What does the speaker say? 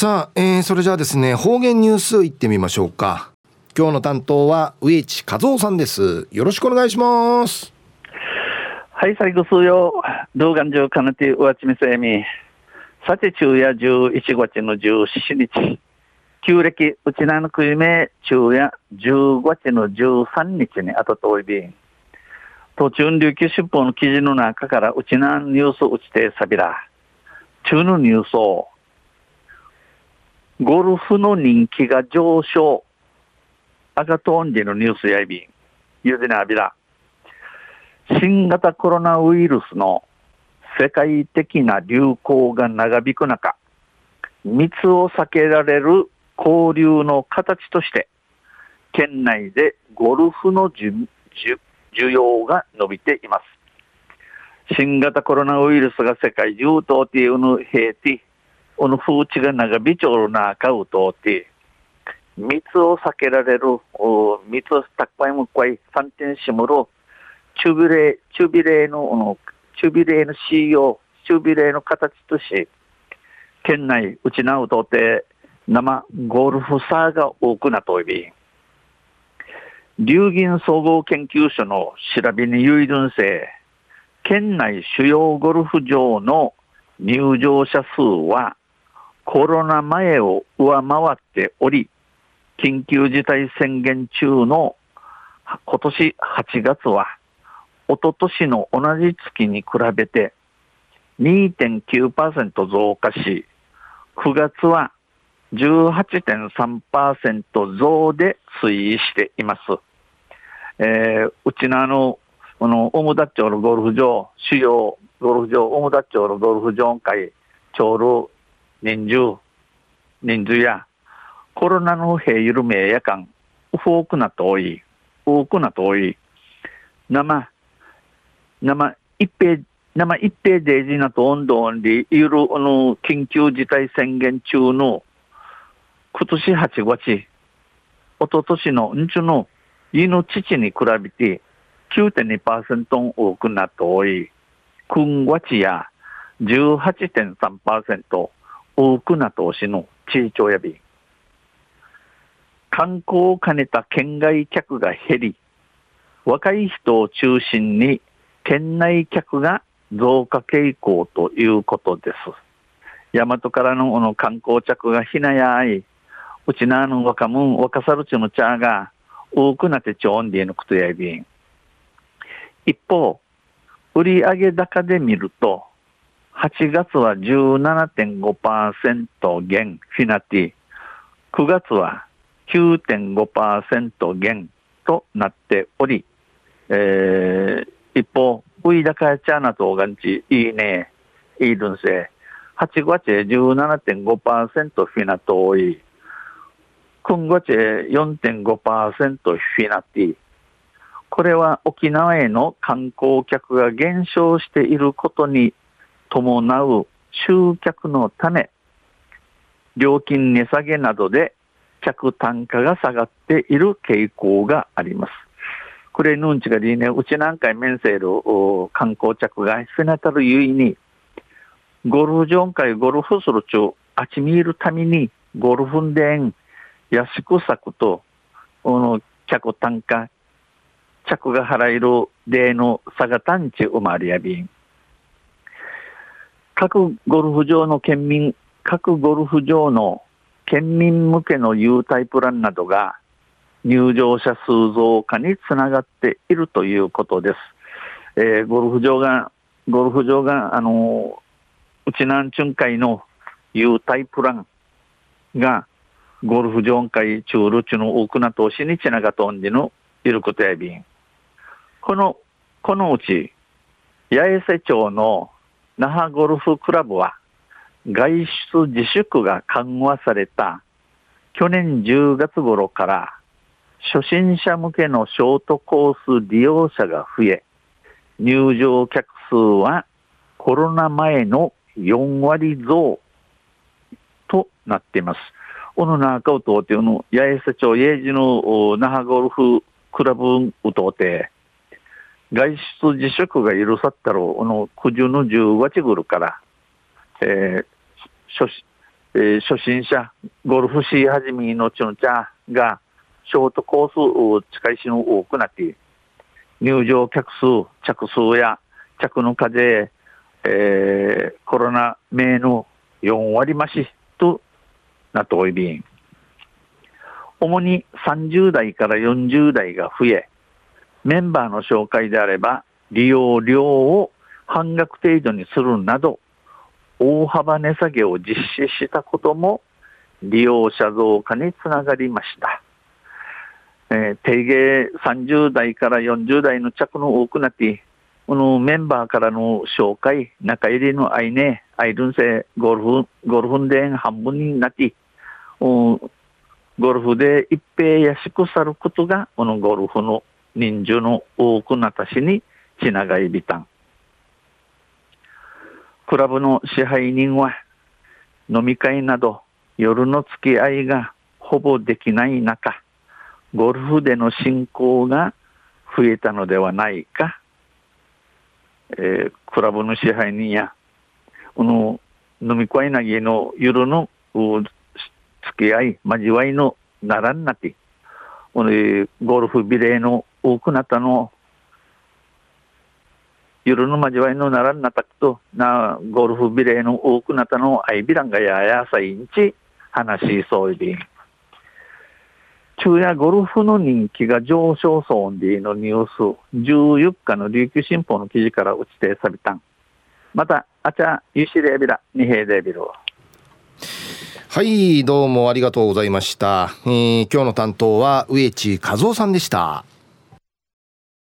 さあ、えー、それじゃあですね方言ニュースいってみましょうか。今日の担当は植地和夫さんです。よろしくお願いします。はい最後数曜。動画上かなてうわちみせみ。さて昼夜11月の17日。旧暦うちなのくいめ。昼夜10月の13日にあとといびん途中琉球新報の記事の中からうちなニュースうちてさびら。中のニュースを。ゴルフの人気が上昇。赤とんじのニュースやいびん。ゆでなびら。新型コロナウイルスの世界的な流行が長引く中、密を避けられる交流の形として、県内でゴルフの需要が伸びています。新型コロナウイルスが世界中とっていうの平地、この風地が長引ちょる中を通って、密を避けられる、密をたっぱいもこい、三点しむる、中ビレ、中ビレの、中ビレの仕様、中ビレの形とし、県内、うちなうとって、生ゴルフサーが多くなといび、流銀総合研究所の調べに有意分性、県内主要ゴルフ場の入場者数はコロナ前を上回っており、緊急事態宣言中の今年8月は、一昨年の同じ月に比べて2.9%増加し、9月は18.3%増で推移しています。えー、うちのあの、この、オムダッチョのゴルフ場、主要ゴルフ場、オムダッチョのゴルフ場会、長老人数、人数や、コロナの兵緩めやかん、多くなとい、多くなとい、生、生、一平、生一平デイジなと温度温で、いる、あの、緊急事態宣言中の、今年8月、おととしのんちゅの、犬父に比べて9.2%多くなっており、9月や18.3%、多くな投資の地域及び、観光を兼ねた県外客が減り、若い人を中心に県内客が増加傾向ということです。大和からのの観光客がひなやあい、うちなの若者、若さるちの茶が多くなってちょんでのことやびん。一方、売上高で見ると、8月は17.5%減フィナティ、9月は9.5%減となっており、えー、一方、ウイダカヤチャーナとオガンチ、いいね、いいるんせ、8月で17.5%フィナト多い、9月で4.5%フィナティ、これは沖縄への観光客が減少していることに伴う集客のため、料金値下げなどで客単価が下がっている傾向があります。これぬんちがりね、うち何回面せる観光客がせなたるゆいに、ゴルフ場会ゴルフするちゅう、あちみいるためにゴルフんでん安く咲くと、この客単価、客が払える例の差が単値生まれやびん。各ゴルフ場の県民、各ゴルフ場の県民向けの優待プランなどが入場者数増加につながっているということです。えー、ゴルフ場が、ゴルフ場が、あのー、うちなんちゅん会の優待プランが、ゴルフ場会中ルチの多くな投資につながとんじのいることやびん。この、このうち、八重瀬町の那覇ゴルフクラブは外出自粛が緩和された去年10月頃から初心者向けのショートコース利用者が増え、入場客数はコロナ前の4割増となっています。この中を通っての八重瀬町英治の那覇ゴルフクラブを通って外出自粛が許さったろう、の、九十の十八ぐるから、えー、初、えー、初心者、ゴルフし始めのちのちゃが、ショートコースを使いしの多くなって、入場客数、着数や着の風、えー、コロナ名の4割増しとなっておいびん。主に30代から40代が増え、メンバーの紹介であれば、利用料を半額程度にするなど、大幅値下げを実施したことも利用者増加につながりました。えー、定芸30代から40代の着の多くなって、このメンバーからの紹介、中入りの愛ね、アイルンセゴルフ、ゴルフで半分になって、ゴルフで一平やしくさることが、このゴルフの人数の多くなったしに、ちながいびたん。クラブの支配人は、飲み会など夜の付き合いがほぼできない中、ゴルフでの進行が増えたのではないか、えー、クラブの支配人や、この飲み会なぎの夜の付き合い、交わいのならんなって、このゴルフビレーの多くなったの夜の交わりのならんなたくと、な、ゴルフビレーの多くなったのアイビランがややさいんち、話しそういびん。昼夜ゴルフの人気が上昇そうでのニュース、14日の琉球新報の記事から打ちてさびたん。また、あちゃ、ゆしレービラ、二平デビル。はい、どうもありがとうございました。えー、今日の担当は植地和夫さんでした。